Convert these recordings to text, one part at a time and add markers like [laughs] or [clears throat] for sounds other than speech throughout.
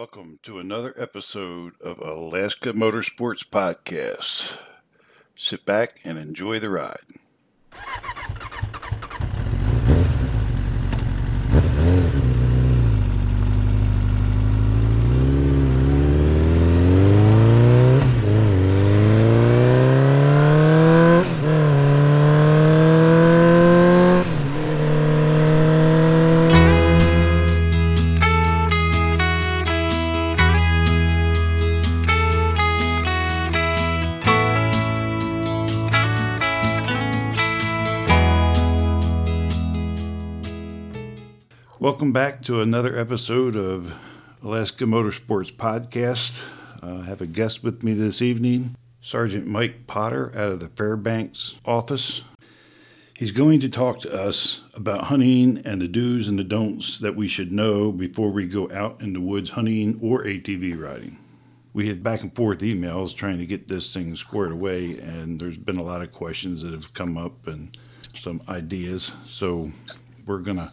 Welcome to another episode of Alaska Motorsports Podcast. Sit back and enjoy the ride. Welcome back to another episode of Alaska Motorsports Podcast. Uh, I have a guest with me this evening, Sergeant Mike Potter out of the Fairbanks office. He's going to talk to us about hunting and the do's and the don'ts that we should know before we go out in the woods hunting or ATV riding. We had back and forth emails trying to get this thing squared away, and there's been a lot of questions that have come up and some ideas. So we're going to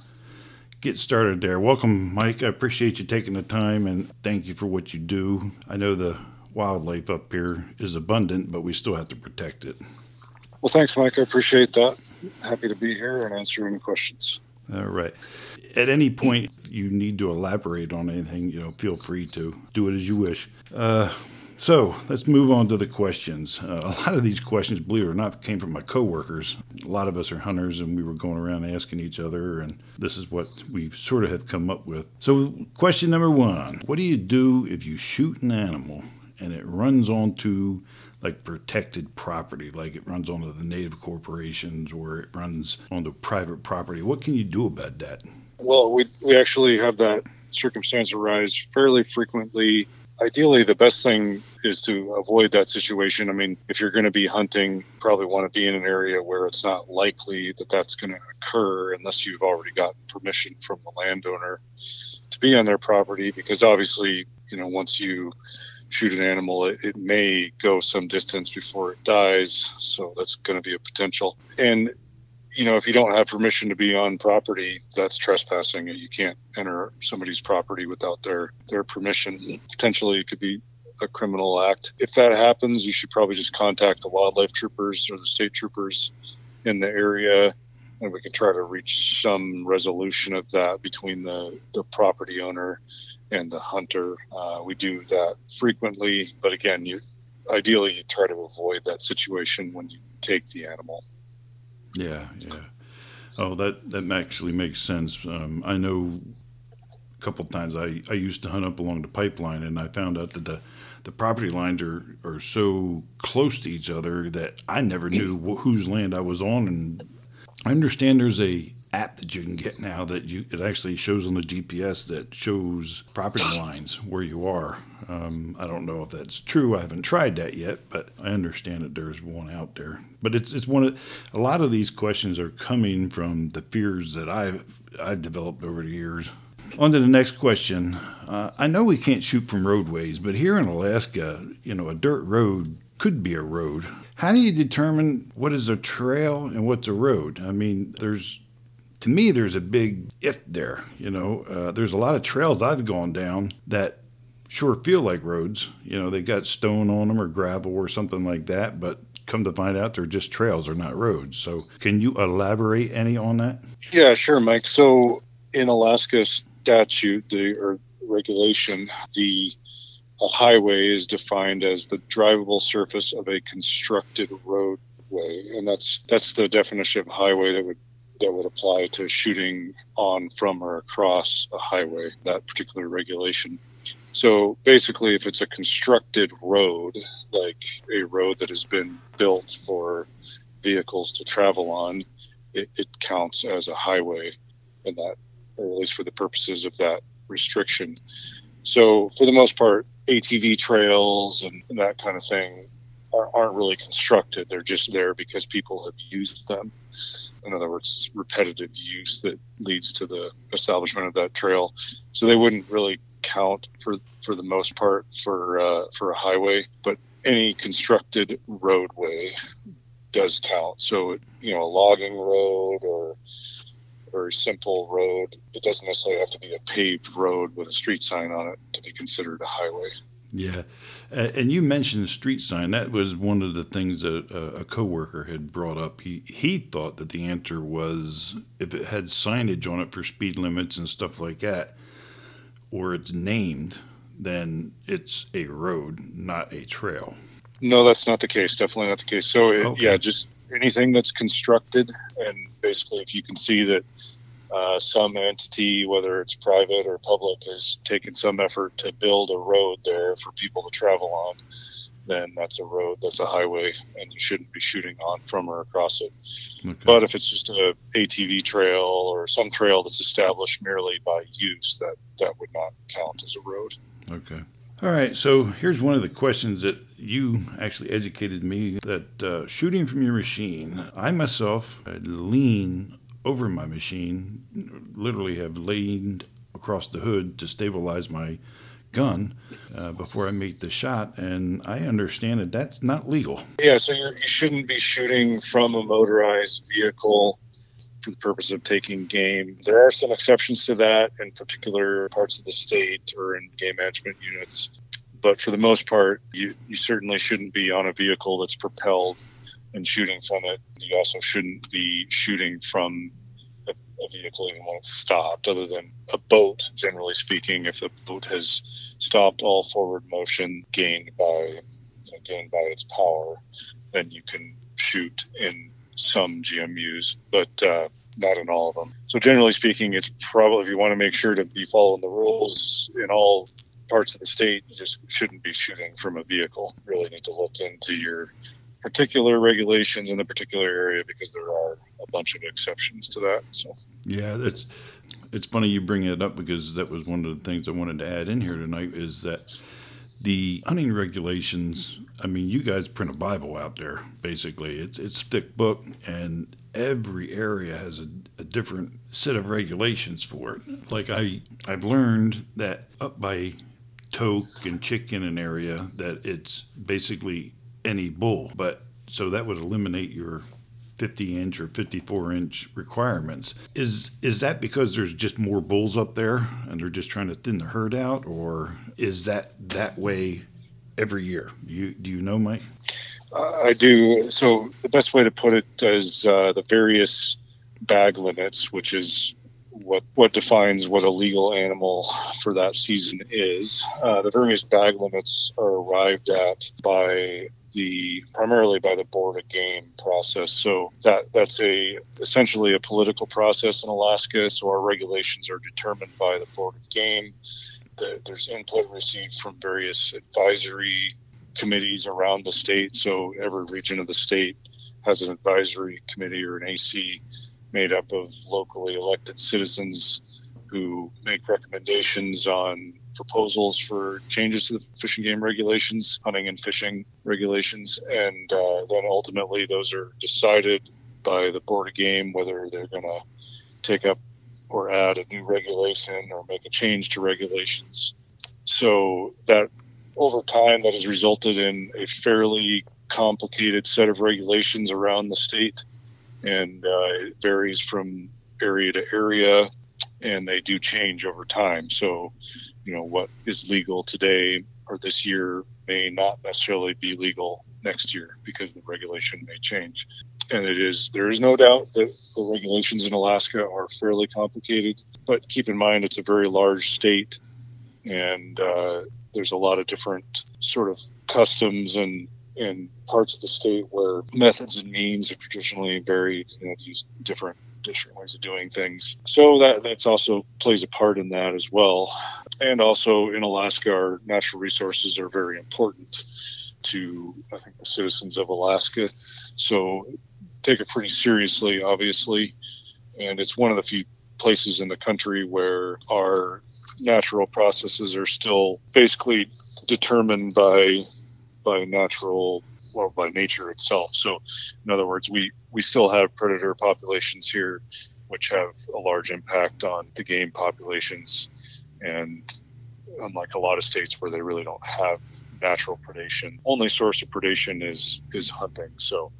get started there. Welcome, Mike. I appreciate you taking the time and thank you for what you do. I know the wildlife up here is abundant, but we still have to protect it. Well, thanks, Mike. I appreciate that. Happy to be here and answer any questions. All right. At any point, if you need to elaborate on anything, you know, feel free to do it as you wish. Uh, so let's move on to the questions. Uh, a lot of these questions, believe it or not, came from my coworkers. A lot of us are hunters, and we were going around asking each other, and this is what we sort of have come up with. So, question number one: What do you do if you shoot an animal and it runs onto like protected property, like it runs onto the native corporations or it runs onto private property? What can you do about that? Well, we we actually have that circumstance arise fairly frequently ideally the best thing is to avoid that situation. I mean if you're going to be hunting probably want to be in an area where it's not likely that that's going to occur unless you've already gotten permission from the landowner to be on their property because obviously you know once you shoot an animal it, it may go some distance before it dies so that's going to be a potential. And you know, if you don't have permission to be on property, that's trespassing. You can't enter somebody's property without their their permission. Potentially, it could be a criminal act. If that happens, you should probably just contact the wildlife troopers or the state troopers in the area, and we can try to reach some resolution of that between the the property owner and the hunter. Uh, we do that frequently, but again, you ideally you try to avoid that situation when you take the animal. Yeah, yeah. Oh, that that actually makes sense. Um, I know a couple times I, I used to hunt up along the pipeline, and I found out that the the property lines are, are so close to each other that I never knew wh- whose land I was on. And I understand there's a app that you can get now that you it actually shows on the GPS that shows property lines where you are. Um, I don't know if that's true. I haven't tried that yet, but I understand that there's one out there. But it's it's one of a lot of these questions are coming from the fears that I've I've developed over the years. On to the next question. Uh, I know we can't shoot from roadways, but here in Alaska, you know, a dirt road could be a road. How do you determine what is a trail and what's a road? I mean, there's to me, there's a big if there. You know, uh, there's a lot of trails I've gone down that sure feel like roads. You know, they got stone on them or gravel or something like that, but come to find out they're just trails, they're not roads. So, can you elaborate any on that? Yeah, sure, Mike. So, in Alaska statute, the or regulation, the a highway is defined as the drivable surface of a constructed roadway, and that's that's the definition of highway that would that would apply to shooting on, from, or across a highway, that particular regulation. So basically, if it's a constructed road, like a road that has been built for vehicles to travel on, it, it counts as a highway, in that, or at least for the purposes of that restriction. So for the most part, ATV trails and that kind of thing aren't really constructed. They're just there because people have used them in other words, repetitive use that leads to the establishment of that trail. So they wouldn't really count for for the most part for uh, for a highway, but any constructed roadway does count. So you know, a logging road or a very simple road. It doesn't necessarily have to be a paved road with a street sign on it to be considered a highway. Yeah, uh, and you mentioned street sign. That was one of the things that uh, a coworker had brought up. He he thought that the answer was if it had signage on it for speed limits and stuff like that, or it's named, then it's a road, not a trail. No, that's not the case. Definitely not the case. So it, okay. yeah, just anything that's constructed, and basically, if you can see that uh, some entity, whether it's private or public, has taken some effort to build a road there for people to travel on, then that's a road, that's a highway, and you shouldn't be shooting on from or across it. Okay. But if it's just a ATV trail or some trail that's established merely by use, that that would not count as a road. Okay. All right. So here's one of the questions that you actually educated me that uh, shooting from your machine, I myself lean over my machine, literally have leaned across the hood to stabilize my gun uh, before I make the shot, and I understand that that's not legal. Yeah, so you shouldn't be shooting from a motorized vehicle for the purpose of taking game. There are some exceptions to that in particular parts of the state or in game management units, but for the most part, you, you certainly shouldn't be on a vehicle that's propelled and shooting from it. You also shouldn't be shooting from a, a vehicle even when it's stopped, other than a boat, generally speaking. If the boat has stopped all forward motion gained by gained by its power, then you can shoot in some GMUs, but uh, not in all of them. So generally speaking, it's probably if you want to make sure to be following the rules in all parts of the state, you just shouldn't be shooting from a vehicle. You really need to look into your particular regulations in the particular area because there are a bunch of exceptions to that. So yeah, that's it's funny you bring it up because that was one of the things I wanted to add in here tonight is that the hunting regulations. I mean, you guys print a Bible out there. Basically, it's it's thick book, and every area has a, a different set of regulations for it. Like I I've learned that up by Tok and Chicken an area that it's basically any bull. But so that would eliminate your 50 inch or 54 inch requirements. Is is that because there's just more bulls up there and they're just trying to thin the herd out, or is that that way every year? You do you know, Mike? Uh, I do. So the best way to put it is uh, the various bag limits, which is what what defines what a legal animal for that season is. Uh, the various bag limits are arrived at by the primarily by the board of game process. So that that's a essentially a political process in Alaska. So our regulations are determined by the board of game. The, there's input received from various advisory committees around the state. So every region of the state has an advisory committee or an AC made up of locally elected citizens who make recommendations on proposals for changes to the fishing game regulations, hunting and fishing regulations, and uh, then ultimately those are decided by the board of game whether they're going to take up or add a new regulation or make a change to regulations. So that over time that has resulted in a fairly complicated set of regulations around the state and uh, it varies from area to area and they do change over time. So you know what is legal today or this year may not necessarily be legal next year because the regulation may change. And it is there is no doubt that the regulations in alaska are fairly complicated but keep in mind it's a very large state and uh, there's a lot of different sort of customs and in parts of the state where methods and means are traditionally varied, you know, use different different ways of doing things. So that that's also plays a part in that as well. And also in Alaska, our natural resources are very important to I think the citizens of Alaska. So take it pretty seriously, obviously. And it's one of the few places in the country where our natural processes are still basically determined by by natural well by nature itself. So, in other words, we we still have predator populations here, which have a large impact on the game populations, and unlike a lot of states where they really don't have natural predation, only source of predation is is hunting. So,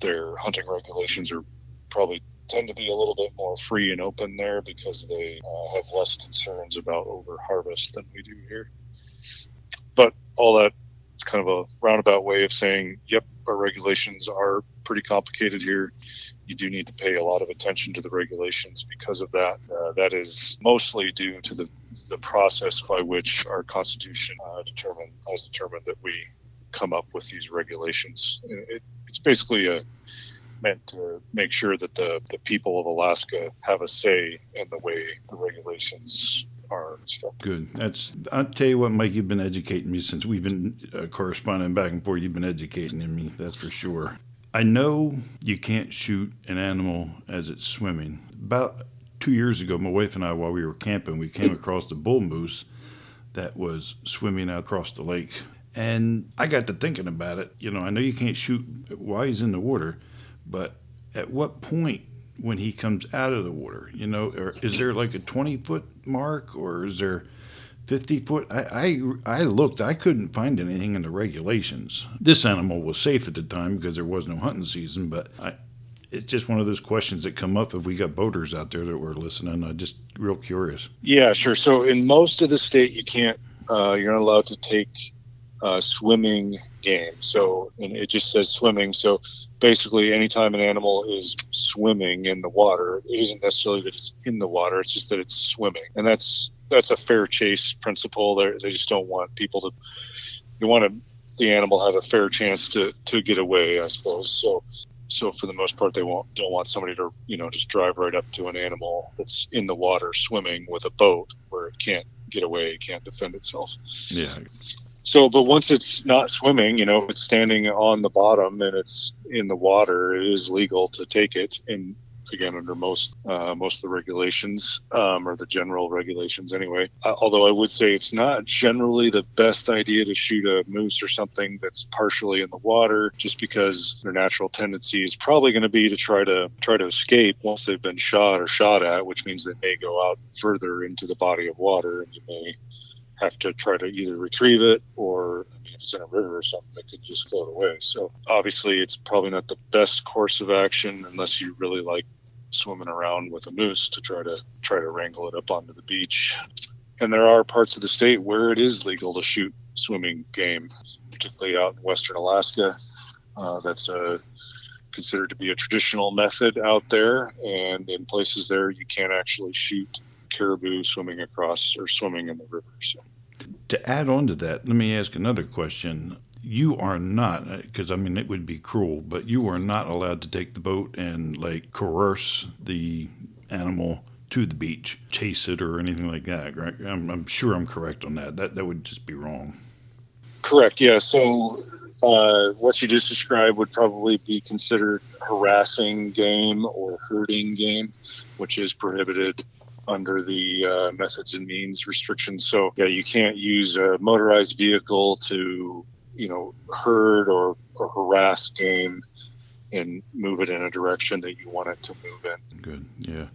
their hunting regulations are probably tend to be a little bit more free and open there because they uh, have less concerns about over harvest than we do here. But all that kind of a roundabout way of saying, yep, our regulations are pretty complicated here. You do need to pay a lot of attention to the regulations because of that. Uh, that is mostly due to the, the process by which our Constitution uh, determined, has determined that we come up with these regulations. It, it's basically a meant to make sure that the, the people of Alaska have a say in the way the regulations are. Good. That's. I'll tell you what, Mike. You've been educating me since we've been uh, corresponding back and forth. You've been educating me. That's for sure. I know you can't shoot an animal as it's swimming. About two years ago, my wife and I, while we were camping, we came across the bull moose that was swimming across the lake. And I got to thinking about it. You know, I know you can't shoot while he's in the water, but at what point when he comes out of the water, you know, or is there like a 20 foot mark or is there 50 foot? I, I, I looked, I couldn't find anything in the regulations. This animal was safe at the time because there was no hunting season, but I, it's just one of those questions that come up if we got boaters out there that were listening. I'm just real curious. Yeah, sure. So in most of the state, you can't, uh, you're not allowed to take uh, swimming game. So, and it just says swimming. So basically, anytime an animal is swimming in the water, it isn't necessarily that it's in the water; it's just that it's swimming, and that's that's a fair chase principle. They're, they just don't want people to. You want to, the animal have a fair chance to to get away, I suppose. So. So for the most part, they won't don't want somebody to you know just drive right up to an animal that's in the water swimming with a boat where it can't get away, can't defend itself. Yeah. So, but once it's not swimming, you know, it's standing on the bottom and it's in the water, it is legal to take it. And again, under most uh, most of the regulations um, or the general regulations, anyway. Uh, although I would say it's not generally the best idea to shoot a moose or something that's partially in the water, just because their natural tendency is probably going to be to try to try to escape once they've been shot or shot at, which means they may go out further into the body of water, and you may have to try to either retrieve it or I mean, if it's in a river or something, it could just float away. So obviously, it's probably not the best course of action unless you really like swimming around with a moose to try to try to wrangle it up onto the beach. And there are parts of the state where it is legal to shoot swimming game, particularly out in western Alaska. Uh, that's a considered to be a traditional method out there, and in places there you can't actually shoot caribou swimming across or swimming in the river. So. To add on to that, let me ask another question. You are not, because I mean, it would be cruel, but you are not allowed to take the boat and like coerce the animal to the beach, chase it, or anything like that, right? I'm, I'm sure I'm correct on that. That that would just be wrong. Correct. Yeah. So uh, what you just described would probably be considered harassing game or herding game, which is prohibited under the uh, methods and means restrictions. So yeah, you can't use a motorized vehicle to you know herd or, or harass game and move it in a direction that you want it to move in. Good. Yeah.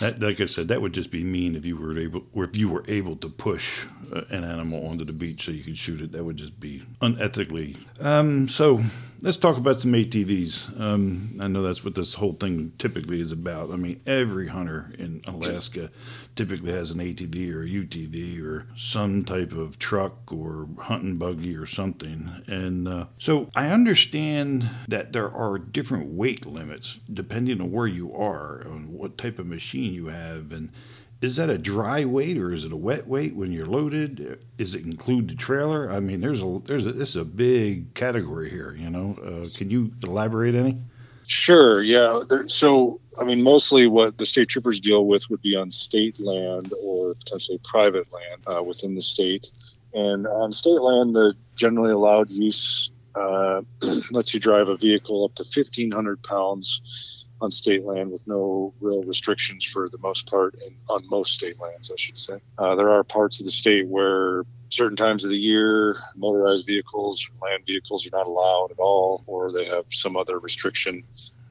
That, like I said, that would just be mean if you were able, or if you were able to push uh, an animal onto the beach so you could shoot it. That would just be unethically. Um, so let's talk about some ATVs. Um, I know that's what this whole thing typically is about. I mean, every hunter in Alaska typically has an ATV or UTV or some type of truck or hunting buggy or something. And uh, so I understand that there are different weight limits depending on where you are, on what type of machine you have, and is that a dry weight or is it a wet weight when you're loaded? Is it include the trailer? I mean, there's a there's a, this is a big category here. You know, uh, can you elaborate any? Sure. Yeah. There, so, I mean, mostly what the state troopers deal with would be on state land or potentially private land uh, within the state. And on state land, the generally allowed use uh, [clears throat] lets you drive a vehicle up to 1,500 pounds on state land with no real restrictions for the most part, and on most state lands, I should say. Uh, there are parts of the state where certain times of the year, motorized vehicles, land vehicles are not allowed at all, or they have some other restriction.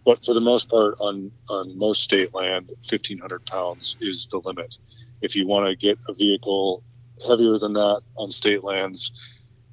But for the most part, on, on most state land, 1,500 pounds is the limit. If you want to get a vehicle heavier than that on state lands,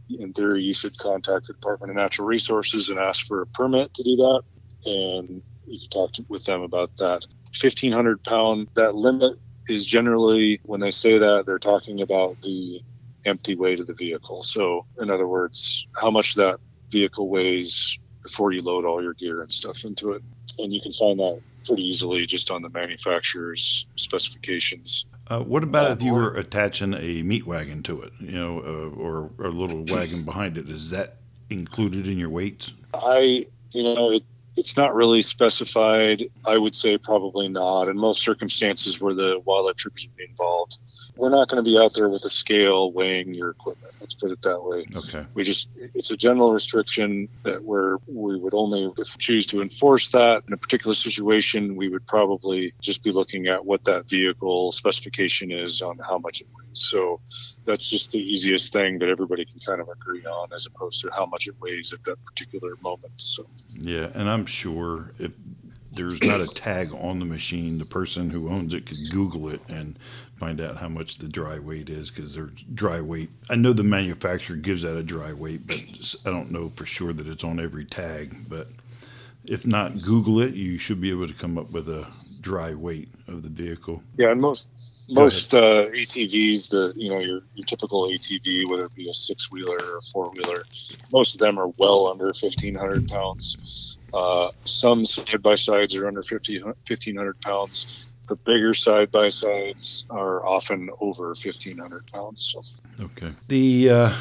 in theory, you should contact the Department of Natural Resources and ask for a permit to do that. And you can talk to, with them about that. 1500 pound, that limit is generally, when they say that, they're talking about the empty weight of the vehicle. So, in other words, how much that vehicle weighs before you load all your gear and stuff into it. And you can find that pretty easily just on the manufacturer's specifications. Uh, what about if you were attaching a meat wagon to it, you know, uh, or, or, a little wagon behind it? Is that included in your weights? I, you know, it, it's not really specified. I would say probably not. In most circumstances where the wildlife troopers would be involved, we're not going to be out there with a scale weighing your equipment. Let's put it that way. Okay. We just, it's a general restriction that where we would only, if choose to enforce that in a particular situation, we would probably just be looking at what that vehicle specification is on how much it weighs. So that's just the easiest thing that everybody can kind of agree on as opposed to how much it weighs at that particular moment. So, yeah. And I'm sure if, there's not a tag on the machine. The person who owns it could Google it and find out how much the dry weight is because there's dry weight. I know the manufacturer gives out a dry weight, but I don't know for sure that it's on every tag. But if not, Google it. You should be able to come up with a dry weight of the vehicle. Yeah, and most most uh, ATVs, the you know your your typical ATV, whether it be a six wheeler or a four wheeler, most of them are well under fifteen hundred pounds. Uh, some side by sides are under 50, 1,500 pounds. The bigger side by sides are often over 1,500 pounds. So. Okay. The uh,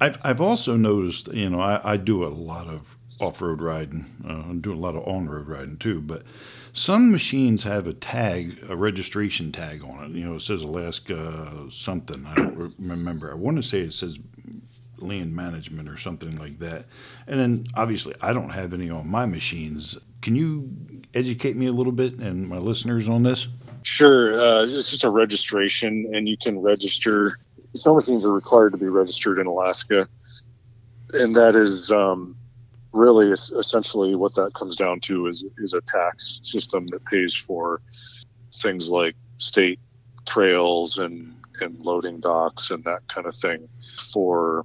I've I've also noticed, you know, I, I do a lot of off road riding. Uh, I'm doing a lot of on road riding too, but some machines have a tag, a registration tag on it. You know, it says Alaska something. I don't remember. I want to say it says land management or something like that. And then obviously, I don't have any on my machines. Can you educate me a little bit and my listeners on this? Sure. Uh, it's just a registration, and you can register. Snow machines are required to be registered in Alaska, and that is um, really essentially what that comes down to is is a tax system that pays for things like state trails and and loading docks and that kind of thing for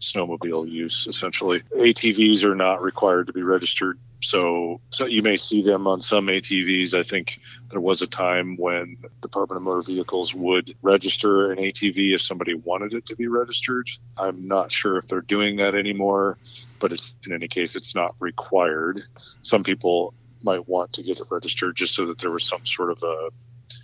snowmobile use. Essentially, ATVs are not required to be registered. So, so you may see them on some ATVs. I think there was a time when Department of Motor Vehicles would register an ATV if somebody wanted it to be registered. I'm not sure if they're doing that anymore, but it's in any case, it's not required. Some people might want to get it registered just so that there was some sort of a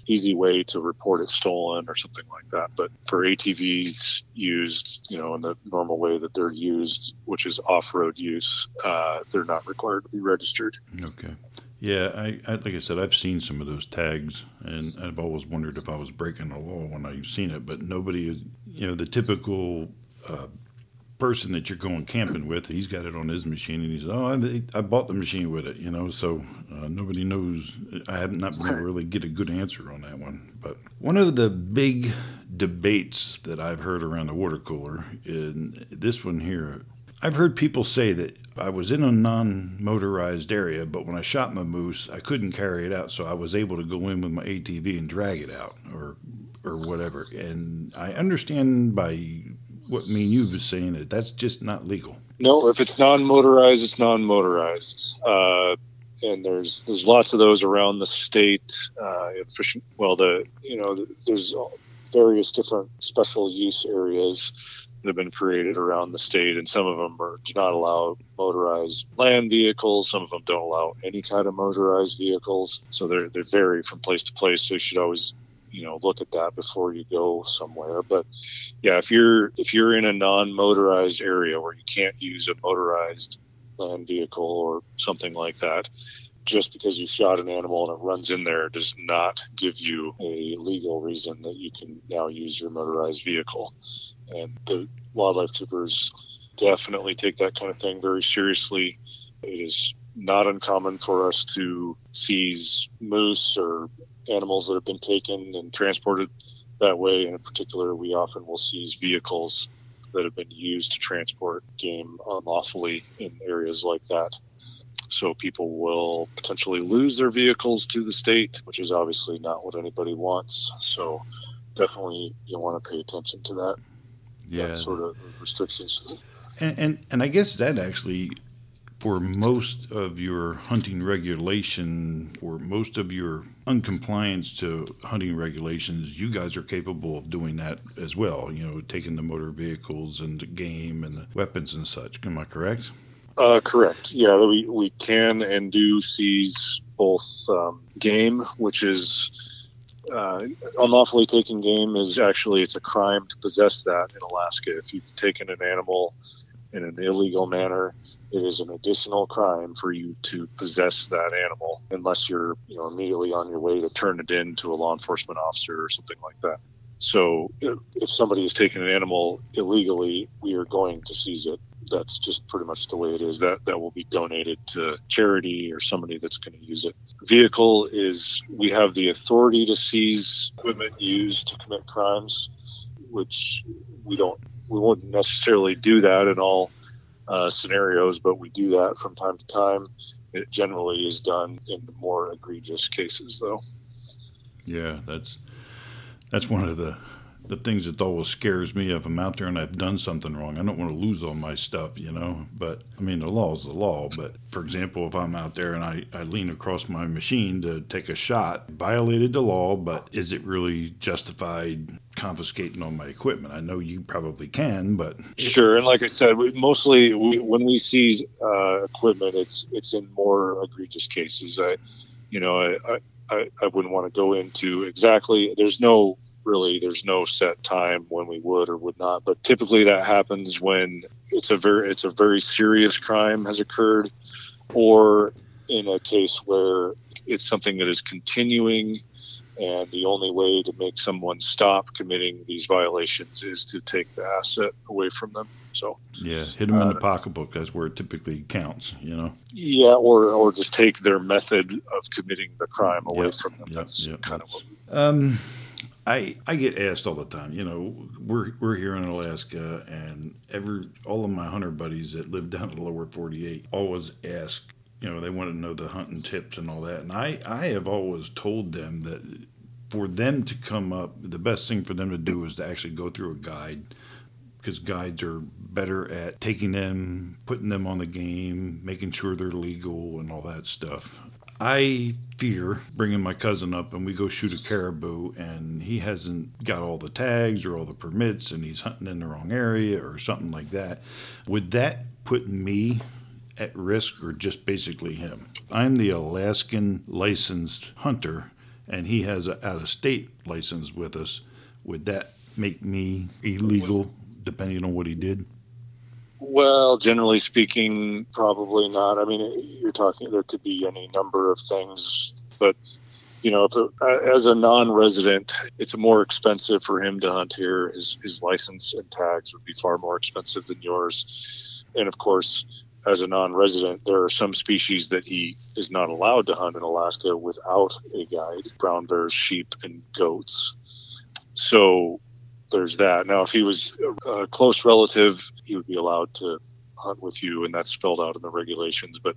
easy way to report it stolen or something like that. But for ATVs used, you know, in the normal way that they're used, which is off-road use, uh, they're not required to be registered. Okay. Yeah, I, I, like I said, I've seen some of those tags, and I've always wondered if I was breaking the law when I've seen it. But nobody is, you know, the typical uh, person that you're going camping with, he's got it on his machine, and he says, "Oh, I, I bought the machine with it," you know. So uh, nobody knows. I have not been able to really get a good answer on that one. But one of the big debates that I've heard around the water cooler, in this one here, I've heard people say that I was in a non-motorized area, but when I shot my moose, I couldn't carry it out, so I was able to go in with my ATV and drag it out, or or whatever. And I understand by what me and you were saying that that's just not legal. No, if it's non-motorized, it's non-motorized. Uh, and there's there's lots of those around the state. Uh, efficient, well, the you know there's various different special use areas that have been created around the state, and some of them are, do not allow motorized land vehicles. Some of them don't allow any kind of motorized vehicles. So they they vary from place to place. So you should always you know look at that before you go somewhere. But yeah if you're if you're in a non-motorized area where you can't use a motorized land vehicle or something like that just because you shot an animal and it runs in there does not give you a legal reason that you can now use your motorized vehicle. And the wildlife troopers definitely take that kind of thing very seriously. It is not uncommon for us to seize moose or animals that have been taken and transported that way. And In particular, we often will seize vehicles that have been used to transport game unlawfully in areas like that. So people will potentially lose their vehicles to the state, which is obviously not what anybody wants. So definitely you want to pay attention to that. Yeah. That sort of restrictions. And, and and I guess that actually for most of your hunting regulation, for most of your uncompliance to hunting regulations, you guys are capable of doing that as well. You know, taking the motor vehicles and the game and the weapons and such. Am I correct? Uh, correct. Yeah, we, we can and do seize both um, game, which is uh, unlawfully taken game is actually it's a crime to possess that in Alaska. If you've taken an animal in an illegal manner, it is an additional crime for you to possess that animal unless you're you know immediately on your way to turn it in to a law enforcement officer or something like that. So if somebody has taken an animal illegally, we are going to seize it. That's just pretty much the way it is. That that will be donated to charity or somebody that's going to use it. Vehicle is we have the authority to seize equipment used to commit crimes, which we don't we won't necessarily do that in all uh, scenarios, but we do that from time to time. It generally is done in more egregious cases, though. Yeah, that's that's one of the the things that always scares me if I'm out there and I've done something wrong. I don't want to lose all my stuff, you know. But I mean, the law is the law. But for example, if I'm out there and I, I lean across my machine to take a shot, violated the law, but is it really justified confiscating all my equipment? I know you probably can, but sure. And like I said, we, mostly we, when we seize uh, equipment, it's it's in more egregious cases. I, you know, I, I, I wouldn't want to go into exactly. There's no really there's no set time when we would or would not. But typically that happens when it's a very it's a very serious crime has occurred or in a case where it's something that is continuing and the only way to make someone stop committing these violations is to take the asset away from them. So yeah hit them uh, in the uh, pocketbook that's where it typically counts you know? Yeah or or just take their method of committing the crime away yep, from them. yep, that's yep, kind of what um I, I get asked all the time. You know, we're we're here in Alaska, and every all of my hunter buddies that live down in the lower 48 always ask. You know, they want to know the hunting tips and all that, and I I have always told them that for them to come up, the best thing for them to do is to actually go through a guide because guides are better at taking them, putting them on the game, making sure they're legal, and all that stuff. I fear bringing my cousin up and we go shoot a caribou and he hasn't got all the tags or all the permits and he's hunting in the wrong area or something like that. Would that put me at risk or just basically him? I'm the Alaskan licensed hunter and he has an out of state license with us. Would that make me illegal depending on what he did? Well, generally speaking, probably not. I mean, you're talking, there could be any number of things, but, you know, uh, as a non resident, it's more expensive for him to hunt here. His, his license and tags would be far more expensive than yours. And of course, as a non resident, there are some species that he is not allowed to hunt in Alaska without a guide brown bears, sheep, and goats. So there's that. Now, if he was a close relative, he would be allowed to hunt with you, and that's spelled out in the regulations. But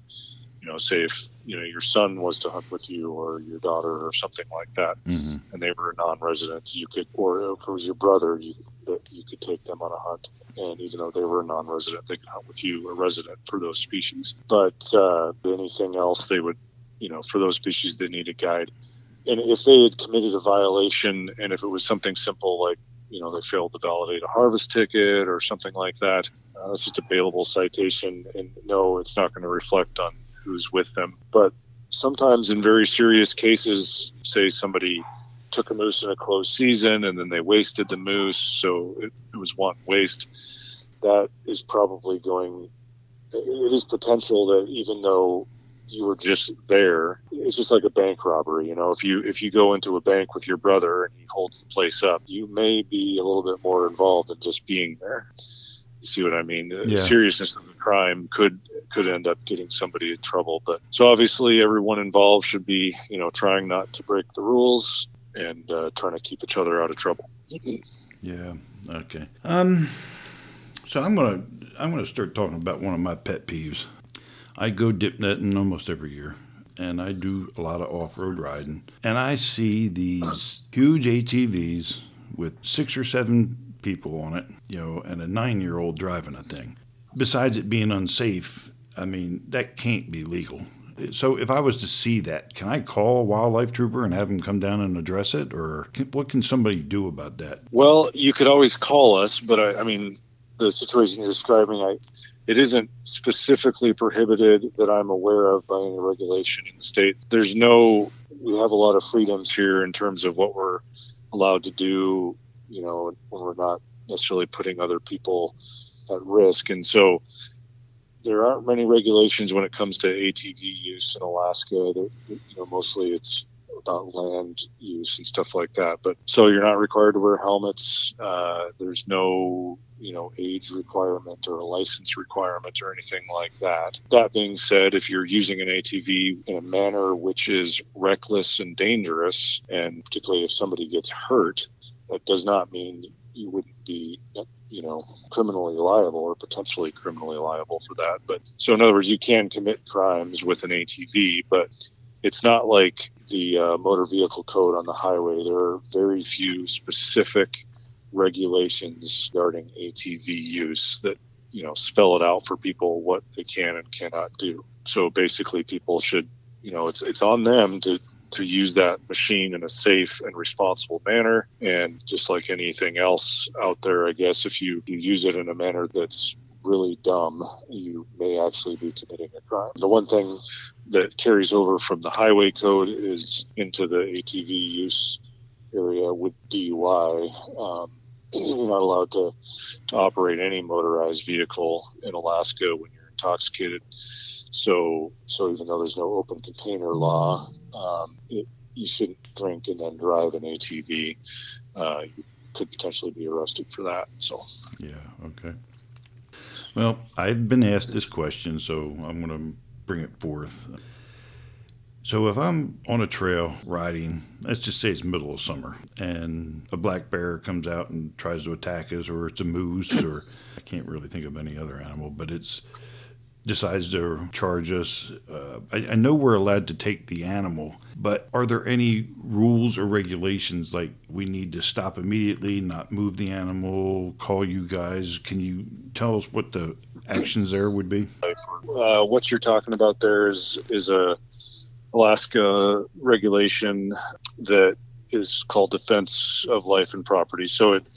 you know, say if you know your son was to hunt with you, or your daughter, or something like that, mm-hmm. and they were a non-resident, you could, or if it was your brother, you that you could take them on a hunt, and even though they were a non-resident, they could hunt with you, a resident for those species. But uh, anything else, they would, you know, for those species, they need a guide. And if they had committed a violation, and if it was something simple like you know they failed to validate a harvest ticket or something like that. Uh, it's just a bailable citation, and no, it's not going to reflect on who's with them. But sometimes in very serious cases, say somebody took a moose in a closed season and then they wasted the moose, so it, it was wanton waste. That is probably going. It is potential that even though you were just there. It's just like a bank robbery, you know. If you if you go into a bank with your brother and he holds the place up, you may be a little bit more involved than just being there. You see what I mean? The yeah. seriousness of the crime could could end up getting somebody in trouble. But so obviously, everyone involved should be, you know, trying not to break the rules and uh, trying to keep each other out of trouble. yeah. Okay. Um. So I'm gonna I'm gonna start talking about one of my pet peeves. I go dip netting almost every year and I do a lot of off road riding. And I see these huge ATVs with six or seven people on it, you know, and a nine year old driving a thing. Besides it being unsafe, I mean, that can't be legal. So if I was to see that, can I call a wildlife trooper and have him come down and address it, or can, what can somebody do about that? Well, you could always call us, but I, I mean, the situation you're describing, I, it isn't specifically prohibited that I'm aware of by any regulation in the state. There's no, we have a lot of freedoms here in terms of what we're allowed to do, you know, when we're not necessarily putting other people at risk. And so there aren't many regulations when it comes to ATV use in Alaska. you know, mostly it's about land use and stuff like that. But so you're not required to wear helmets. Uh, there's no you know age requirement or a license requirement or anything like that. That being said, if you're using an ATV in a manner which is reckless and dangerous, and particularly if somebody gets hurt, that does not mean you wouldn't be you know criminally liable or potentially criminally liable for that but so in other words you can commit crimes with an atv but it's not like the uh, motor vehicle code on the highway there are very few specific regulations regarding atv use that you know spell it out for people what they can and cannot do so basically people should you know it's it's on them to to use that machine in a safe and responsible manner. And just like anything else out there, I guess if you, you use it in a manner that's really dumb, you may actually be committing a crime. The one thing that carries over from the highway code is into the ATV use area with DUI. Um, [clears throat] you're not allowed to, to operate any motorized vehicle in Alaska when you're intoxicated. So, so even though there's no open container law, um, it, you shouldn't drink and then drive an ATV. Uh, you could potentially be arrested for that. So, yeah, okay. Well, I've been asked this question, so I'm going to bring it forth. So if I'm on a trail riding, let's just say it's middle of summer, and a black bear comes out and tries to attack us, or it's a moose, or I can't really think of any other animal, but it's decides to charge us. Uh, I, I, know we're allowed to take the animal, but are there any rules or regulations like we need to stop immediately, not move the animal, call you guys? Can you tell us what the actions there would be? Uh, what you're talking about there is is a Alaska regulation that is called Defense of Life and Property. So it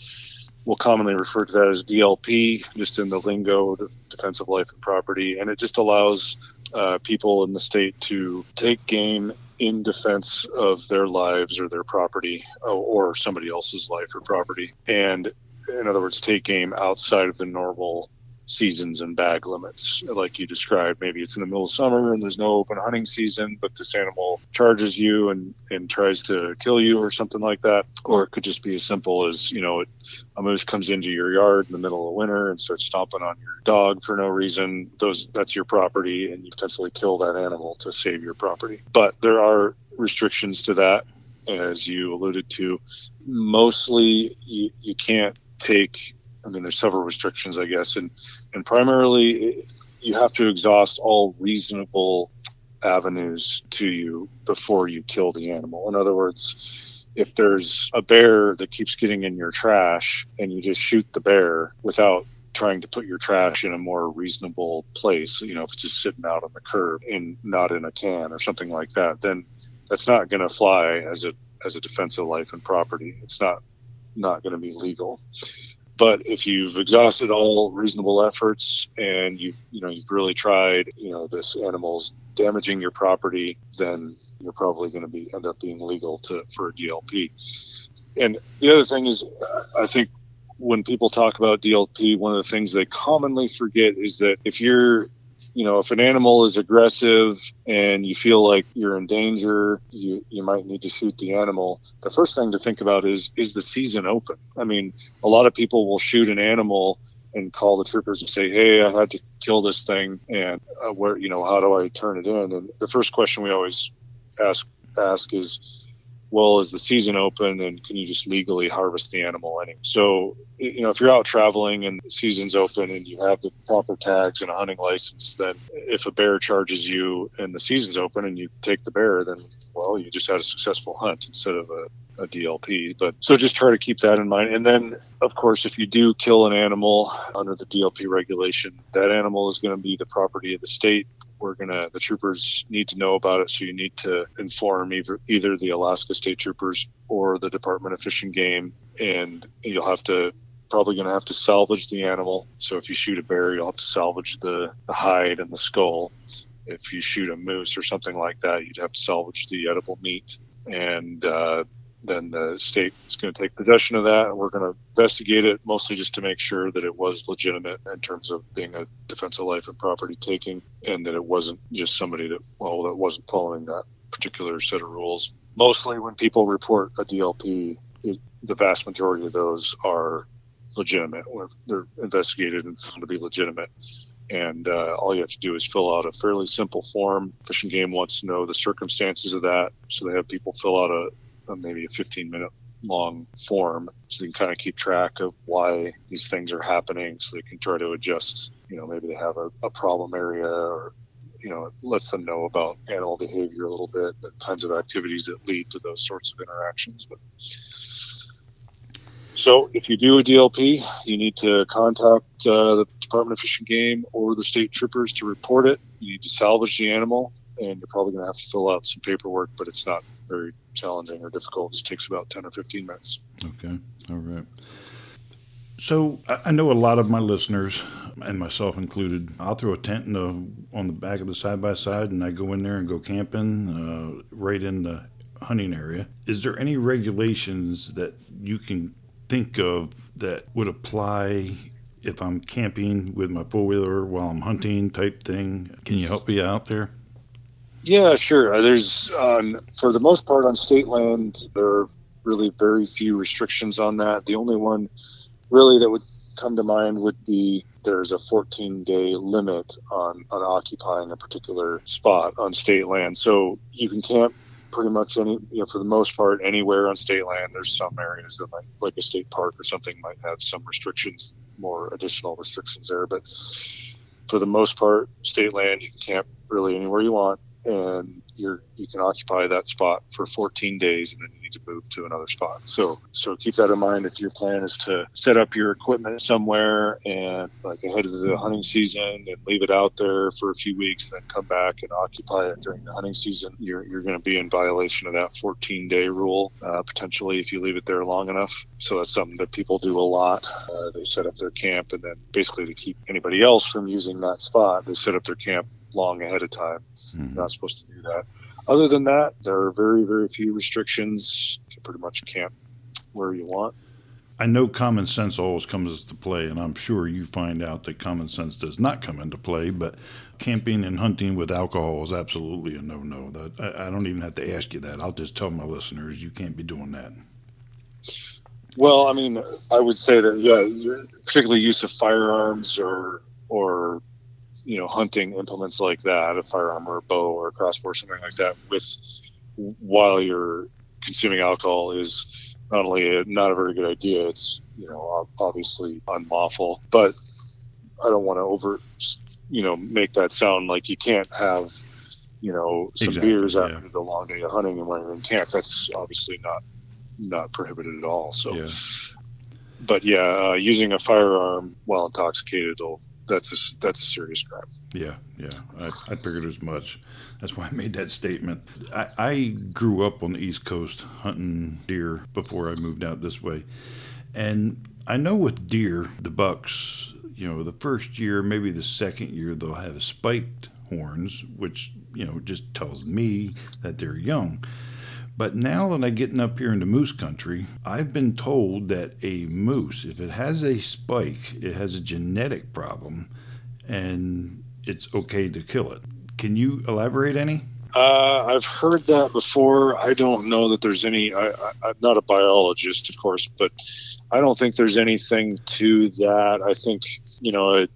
we'll commonly refer to that as DLP, just in the lingo of defense of life and property. And it just allows uh, people in the state to take game in defense of their lives or their property uh, or somebody else's life or property. And in other words, take game outside of the normal seasons and bag limits, like you described. Maybe it's in the middle of summer and there's no open hunting season, but this animal charges you and, and tries to kill you or something like that. Or it could just be as simple as, you know, a moose comes into your yard in the middle of winter and starts stomping on your dog for no reason. Those that's your property and you potentially kill that animal to save your property. But there are restrictions to that as you alluded to. Mostly you, you can't take I mean, there's several restrictions, I guess, and and primarily you have to exhaust all reasonable avenues to you before you kill the animal. In other words, if there's a bear that keeps getting in your trash and you just shoot the bear without trying to put your trash in a more reasonable place, you know, if it's just sitting out on the curb and not in a can or something like that, then that's not going to fly as a as a defense of life and property. It's not not going to be legal. But if you've exhausted all reasonable efforts and you you know you've really tried, you know this animal's damaging your property, then you're probably going to be end up being legal to for a DLP. And the other thing is, I think when people talk about DLP, one of the things they commonly forget is that if you're you know, if an animal is aggressive and you feel like you're in danger, you, you might need to shoot the animal. The first thing to think about is, is the season open? I mean, a lot of people will shoot an animal and call the troopers and say, "Hey, I had to kill this thing, and uh, where, you know, how do I turn it in?" And the first question we always ask ask is, well is the season open and can you just legally harvest the animal anyway so you know if you're out traveling and the season's open and you have the proper tags and a hunting license then if a bear charges you and the season's open and you take the bear then well you just had a successful hunt instead of a a DLP. But so just try to keep that in mind. And then, of course, if you do kill an animal under the DLP regulation, that animal is going to be the property of the state. We're gonna the troopers need to know about it, so you need to inform either either the Alaska State Troopers or the Department of Fish and Game, and you'll have to probably going to have to salvage the animal. So if you shoot a bear, you'll have to salvage the, the hide and the skull. If you shoot a moose or something like that, you'd have to salvage the edible meat. And uh, then the state is going to take possession of that. We're going to investigate it mostly just to make sure that it was legitimate in terms of being a defense of life and property taking and that it wasn't just somebody that well that wasn't following that particular set of rules. Mostly when people report a dlp it, the vast majority of those are legitimate or they're investigated and found to be legitimate. And uh, all you have to do is fill out a fairly simple form. Fish and Game wants to know the circumstances of that, so they have people fill out a, maybe a 15 minute long form so they can kind of keep track of why these things are happening so they can try to adjust you know maybe they have a, a problem area or you know it lets them know about animal behavior a little bit the kinds of activities that lead to those sorts of interactions but so if you do a dlp you need to contact uh, the department of fish and game or the state troopers to report it. You need to salvage the animal and you're probably going to have to fill out some paperwork but it's not very challenging or difficult. It just takes about 10 or 15 minutes. Okay. All right. So I know a lot of my listeners, and myself included, I'll throw a tent in the, on the back of the side by side, and I go in there and go camping uh, right in the hunting area. Is there any regulations that you can think of that would apply if I'm camping with my four wheeler while I'm hunting type thing? Can you help me out there? Yeah, sure. Uh, there's, um, for the most part, on state land, there are really very few restrictions on that. The only one really that would come to mind would be there's a 14 day limit on, on occupying a particular spot on state land. So you can camp pretty much any, you know, for the most part, anywhere on state land. There's some areas that might, like a state park or something, might have some restrictions, more additional restrictions there. But for the most part, state land, you can camp really anywhere you want, and you're you can occupy that spot for 14 days, and then need to move to another spot. So so keep that in mind if your plan is to set up your equipment somewhere and like ahead of the hunting season and leave it out there for a few weeks, then come back and occupy it during the hunting season. You're you're going to be in violation of that 14 day rule uh, potentially if you leave it there long enough. So that's something that people do a lot. Uh, they set up their camp and then basically to keep anybody else from using that spot, they set up their camp long ahead of time. Mm-hmm. You're not supposed to do that. Other than that, there are very, very few restrictions. You can pretty much camp where you want. I know common sense always comes into play, and I'm sure you find out that common sense does not come into play. But camping and hunting with alcohol is absolutely a no-no. I don't even have to ask you that. I'll just tell my listeners you can't be doing that. Well, I mean, I would say that yeah, particularly use of firearms or or you know hunting implements like that, a firearm or a bow or a crossbow or something like that, with while you're consuming alcohol is not only a, not a very good idea. It's you know obviously unlawful, but I don't want to over you know make that sound like you can't have you know some exactly, beers after yeah. the long day of hunting and when you're in camp. That's obviously not not prohibited at all. So. Yeah. But yeah, uh, using a firearm while intoxicated will that's a that's a serious crime. Yeah, yeah, I, I figured as much. That's why I made that statement. I, I grew up on the East Coast hunting deer before I moved out this way, and I know with deer, the bucks, you know, the first year, maybe the second year, they'll have spiked horns, which you know just tells me that they're young. But now that I'm getting up here into moose country, I've been told that a moose, if it has a spike, it has a genetic problem and it's okay to kill it. Can you elaborate any? Uh, I've heard that before. I don't know that there's any. I, am not a biologist, of course, but I don't think there's anything to that. I think you know, it,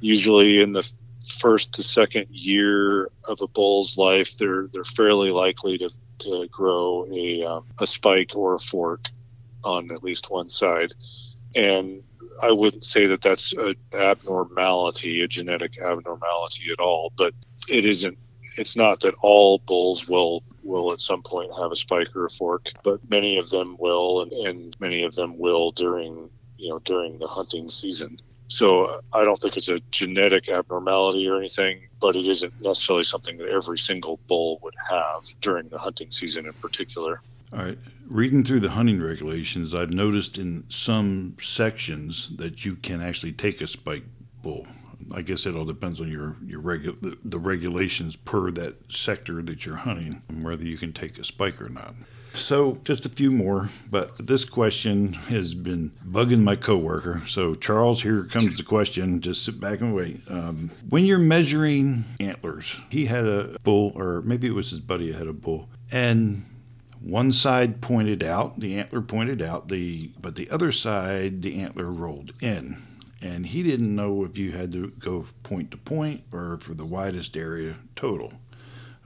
usually in the first to second year of a bull's life, they're they're fairly likely to to grow a, um, a spike or a fork on at least one side. And I wouldn't say that that's an abnormality, a genetic abnormality at all, but it isn't. It's not that all bulls will will at some point have a spike or a fork, but many of them will, and, and many of them will during you know during the hunting season. So I don't think it's a genetic abnormality or anything, but it isn't necessarily something that every single bull would have during the hunting season in particular. All right. Reading through the hunting regulations, I've noticed in some sections that you can actually take a spike bull. I guess it all depends on your your regu- the, the regulations per that sector that you're hunting, and whether you can take a spike or not. So, just a few more, but this question has been bugging my coworker. So, Charles, here comes the question. Just sit back and wait. Um, when you're measuring antlers, he had a bull, or maybe it was his buddy had a bull, and one side pointed out, the antler pointed out, the but the other side, the antler rolled in, and he didn't know if you had to go point to point or for the widest area total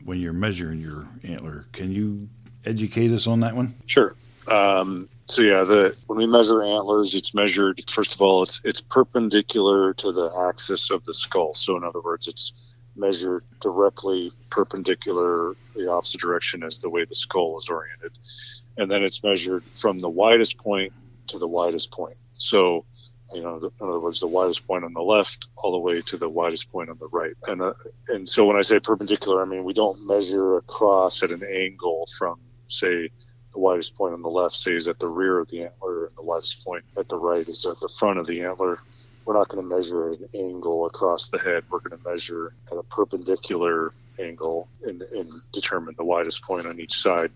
when you're measuring your antler. Can you educate us on that one? Sure. Um, so yeah, the when we measure antlers, it's measured. First of all, it's it's perpendicular to the axis of the skull. So in other words, it's measured directly perpendicular the opposite direction as the way the skull is oriented, and then it's measured from the widest point to the widest point. So you know, in other words, the widest point on the left all the way to the widest point on the right. And uh, and so when I say perpendicular, I mean we don't measure across at an angle from say the widest point on the left say is at the rear of the antler and the widest point at the right is at the front of the antler. We're not going to measure an angle across the head. We're going to measure at a perpendicular angle and, and determine the widest point on each side.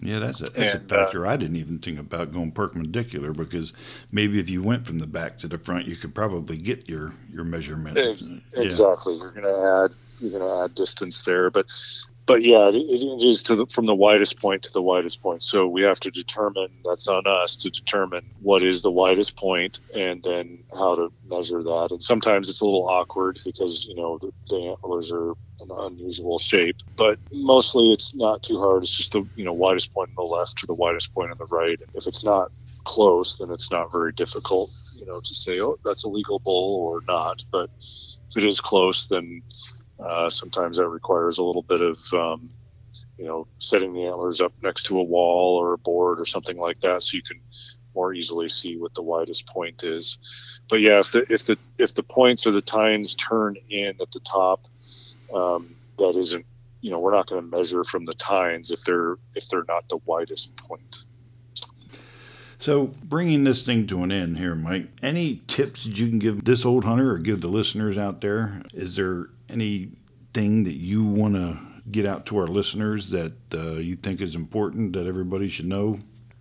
Yeah, that's a, that's and, a uh, factor uh, I didn't even think about going perpendicular because maybe if you went from the back to the front, you could probably get your your measurement. Ex- exactly, you're going to add you're going to add distance there, but but yeah, it, it is the, from the widest point to the widest point. So we have to determine that's on us to determine what is the widest point and then how to measure that. And sometimes it's a little awkward because you know the, the antlers are an unusual shape, but mostly it's not too hard. It's just the you know widest point on the left to the widest point on the right. If it's not close, then it's not very difficult, you know, to say oh that's a legal bull or not. But if it is close, then uh, sometimes that requires a little bit of, um, you know, setting the antlers up next to a wall or a board or something like that, so you can more easily see what the widest point is. But yeah, if the if the if the points or the tines turn in at the top, um, that isn't, you know, we're not going to measure from the tines if they're if they're not the widest point. So, bringing this thing to an end here, Mike, any tips that you can give this old hunter or give the listeners out there? Is there anything that you want to get out to our listeners that uh, you think is important that everybody should know?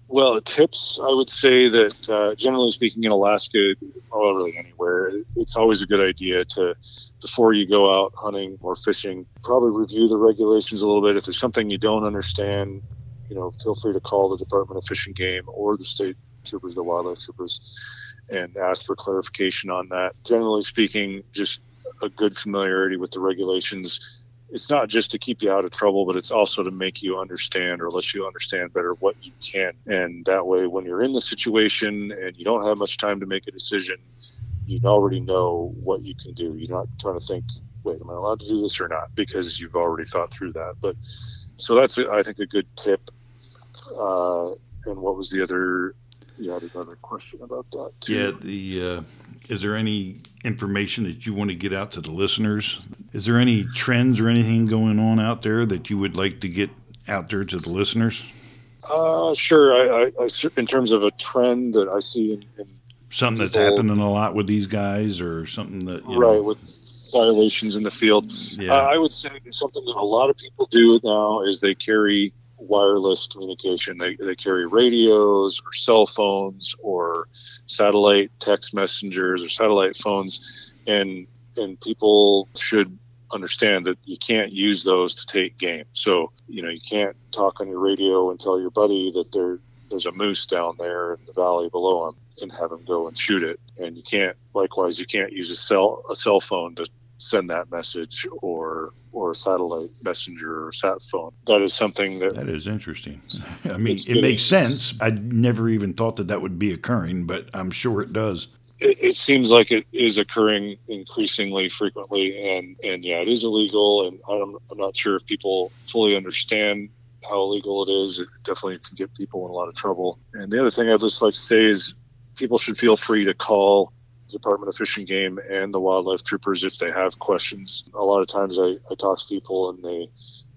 Well, tips, I would say that uh, generally speaking, in Alaska, or really anywhere, it's always a good idea to, before you go out hunting or fishing, probably review the regulations a little bit. If there's something you don't understand, you know, feel free to call the Department of Fish and Game or the state troopers, the wildlife troopers, and ask for clarification on that. Generally speaking, just a good familiarity with the regulations. It's not just to keep you out of trouble, but it's also to make you understand or let you understand better what you can. And that way, when you're in the situation and you don't have much time to make a decision, you already know what you can do. You're not trying to think, wait, am I allowed to do this or not? Because you've already thought through that. But so that's, I think, a good tip. Uh, and what was the other? You had another question about that too. Yeah, the uh, is there any information that you want to get out to the listeners? Is there any trends or anything going on out there that you would like to get out there to the listeners? Uh, sure. I, I, I in terms of a trend that I see in, in something that's happening a lot with these guys, or something that right know. with violations in the field. Yeah. Uh, I would say something that a lot of people do now is they carry wireless communication. They, they carry radios or cell phones or satellite text messengers or satellite phones, and and people should understand that you can't use those to take game. So you know you can't talk on your radio and tell your buddy that there there's a moose down there in the valley below him and have him go and shoot it. And you can't likewise you can't use a cell a cell phone to send that message or or a satellite messenger or sat phone. That is something that that is interesting. [laughs] I mean, it makes sense. I never even thought that that would be occurring, but I'm sure it does. It, it, seems like it is occurring increasingly frequently, and and yeah, it is illegal. And I'm, I'm not sure if people fully understand how illegal it is. It definitely can get people in a lot of trouble. And the other thing I'd just like to say is people should feel free to call Department of Fish and Game and the wildlife troopers if they have questions. A lot of times I, I talk to people and they,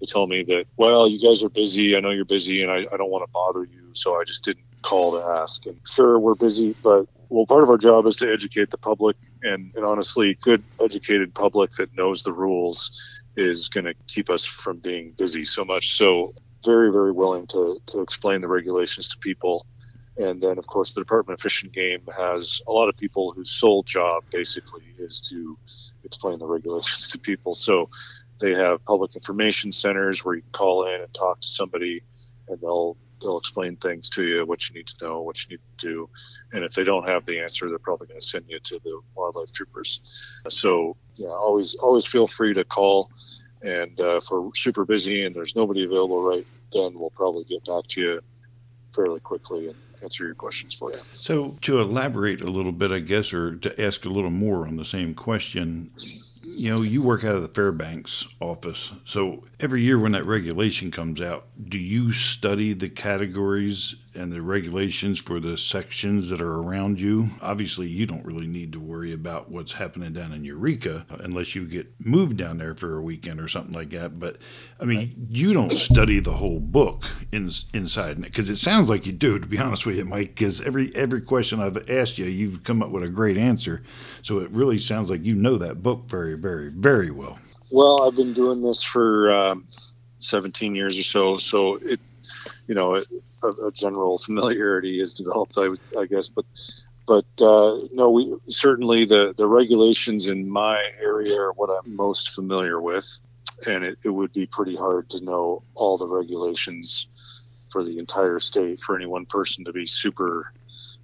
they tell me that, well, you guys are busy. I know you're busy and I, I don't want to bother you. So I just didn't call to ask. And sure, we're busy, but well, part of our job is to educate the public. And, and honestly, good educated public that knows the rules is going to keep us from being busy so much. So very, very willing to, to explain the regulations to people and then, of course, the Department of Fish and Game has a lot of people whose sole job basically is to explain the regulations to people. So they have public information centers where you can call in and talk to somebody, and they'll they'll explain things to you, what you need to know, what you need to do. And if they don't have the answer, they're probably going to send you to the wildlife troopers. So yeah, always always feel free to call. And uh, if we're super busy and there's nobody available right then, we'll probably get back to you fairly quickly and answer your questions for you. So, to elaborate a little bit, I guess, or to ask a little more on the same question, you know, you work out of the Fairbanks office. So every year when that regulation comes out, do you study the categories and the regulations for the sections that are around you? Obviously, you don't really need to worry about what's happening down in Eureka unless you get moved down there for a weekend or something like that. But I mean, you don't study the whole book in, inside because it sounds like you do. To be honest with you, Mike, because every every question I've asked you, you've come up with a great answer. So it really sounds like you know that book very, very, very well. Well, I've been doing this for um, 17 years or so, so it, you know, a, a, general familiarity is developed, I, I guess. But, but uh, no, we certainly the the regulations in my area are what I'm most familiar with, and it, it would be pretty hard to know all the regulations for the entire state for any one person to be super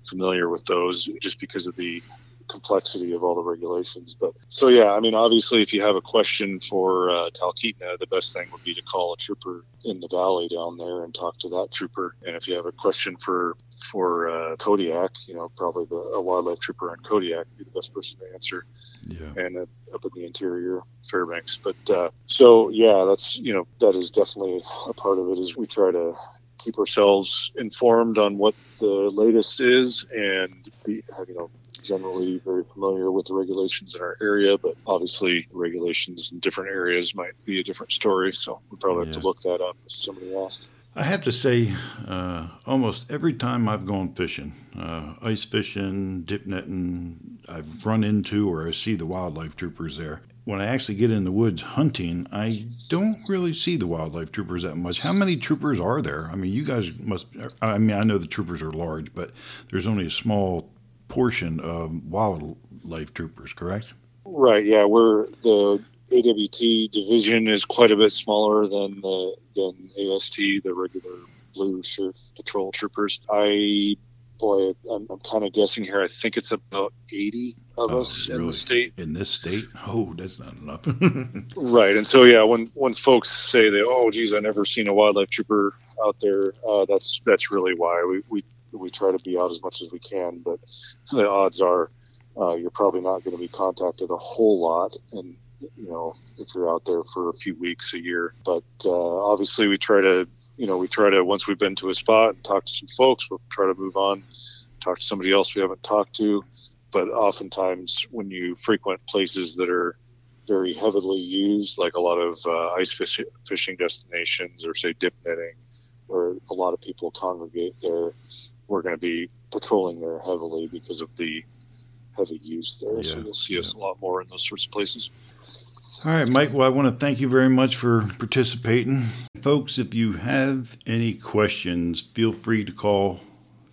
familiar with those just because of the complexity of all the regulations. But so yeah, I mean, obviously, if you have a question for uh, Talkeetna, the best thing would be to call a trooper in the valley down there and talk to that trooper. And if you have a question for for uh, Kodiak, you know, probably the a wildlife trooper on Kodiak would be the best person to answer. Yeah. And uh, up in the interior, Fairbanks. But uh, so yeah, that's you know that is definitely a part of it. Is we try to keep ourselves informed on what the latest is and be you know generally very familiar with the regulations in our area, but obviously the regulations in different areas might be a different story. So we probably have to look that up if somebody asked. I have to say, uh, almost every time I've gone fishing, uh, ice fishing, dip netting, I've run into or I see the wildlife troopers there. When I actually get in the woods hunting, I don't really see the wildlife troopers that much. How many troopers are there? I mean, you guys must, I mean, I know the troopers are large, but there's only a small portion of wildlife troopers, correct? Right. Yeah, we're the AWT division is quite a bit smaller than the than AST, the regular blue shirt patrol troopers. I boy, I'm, I'm kind of guessing here. I think it's about 80 of oh, us really? in the state. In this state? Oh, that's not enough. [laughs] right. And so, yeah, when, when folks say that, oh, geez, I never seen a wildlife trooper out there, uh, that's, that's really why we, we we try to be out as much as we can, but the odds are uh, you're probably not going to be contacted a whole lot, and you know if you're out there for a few weeks a year. But uh, obviously, we try to you know we try to once we've been to a spot and talk to some folks, we'll try to move on, talk to somebody else we haven't talked to. But oftentimes, when you frequent places that are very heavily used, like a lot of uh, ice fish, fishing destinations, or say dip netting, where a lot of people congregate there we're going to be patrolling there heavily because of the heavy use there. Yeah, so you'll see us a lot more in those sorts of places. All right, Mike. Well, I want to thank you very much for participating. Folks, if you have any questions, feel free to call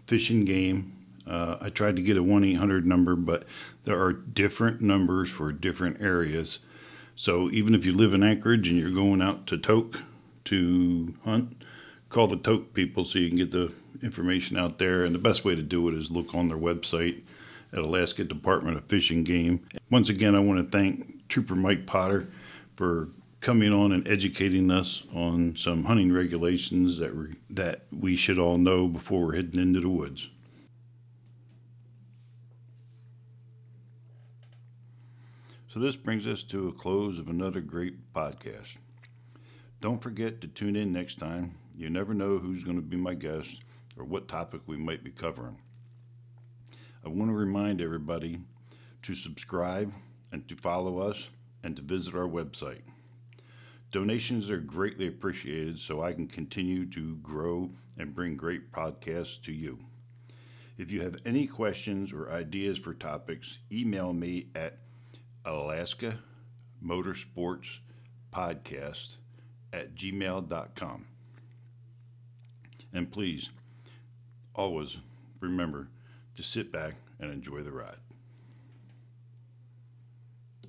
Fish and Game. Uh, I tried to get a 1 800 number, but there are different numbers for different areas. So even if you live in Anchorage and you're going out to Tok to hunt, call the Tok people so you can get the information out there. And the best way to do it is look on their website at Alaska Department of Fish and Game. Once again, I want to thank Trooper Mike Potter for coming on and educating us on some hunting regulations that we, that we should all know before we're heading into the woods. So this brings us to a close of another great podcast. Don't forget to tune in next time. You never know who's going to be my guest or what topic we might be covering. I want to remind everybody to subscribe and to follow us and to visit our website. Donations are greatly appreciated so I can continue to grow and bring great podcasts to you. If you have any questions or ideas for topics, email me at Alaska Motorsports Podcast at gmail.com. And please, always remember to sit back and enjoy the ride.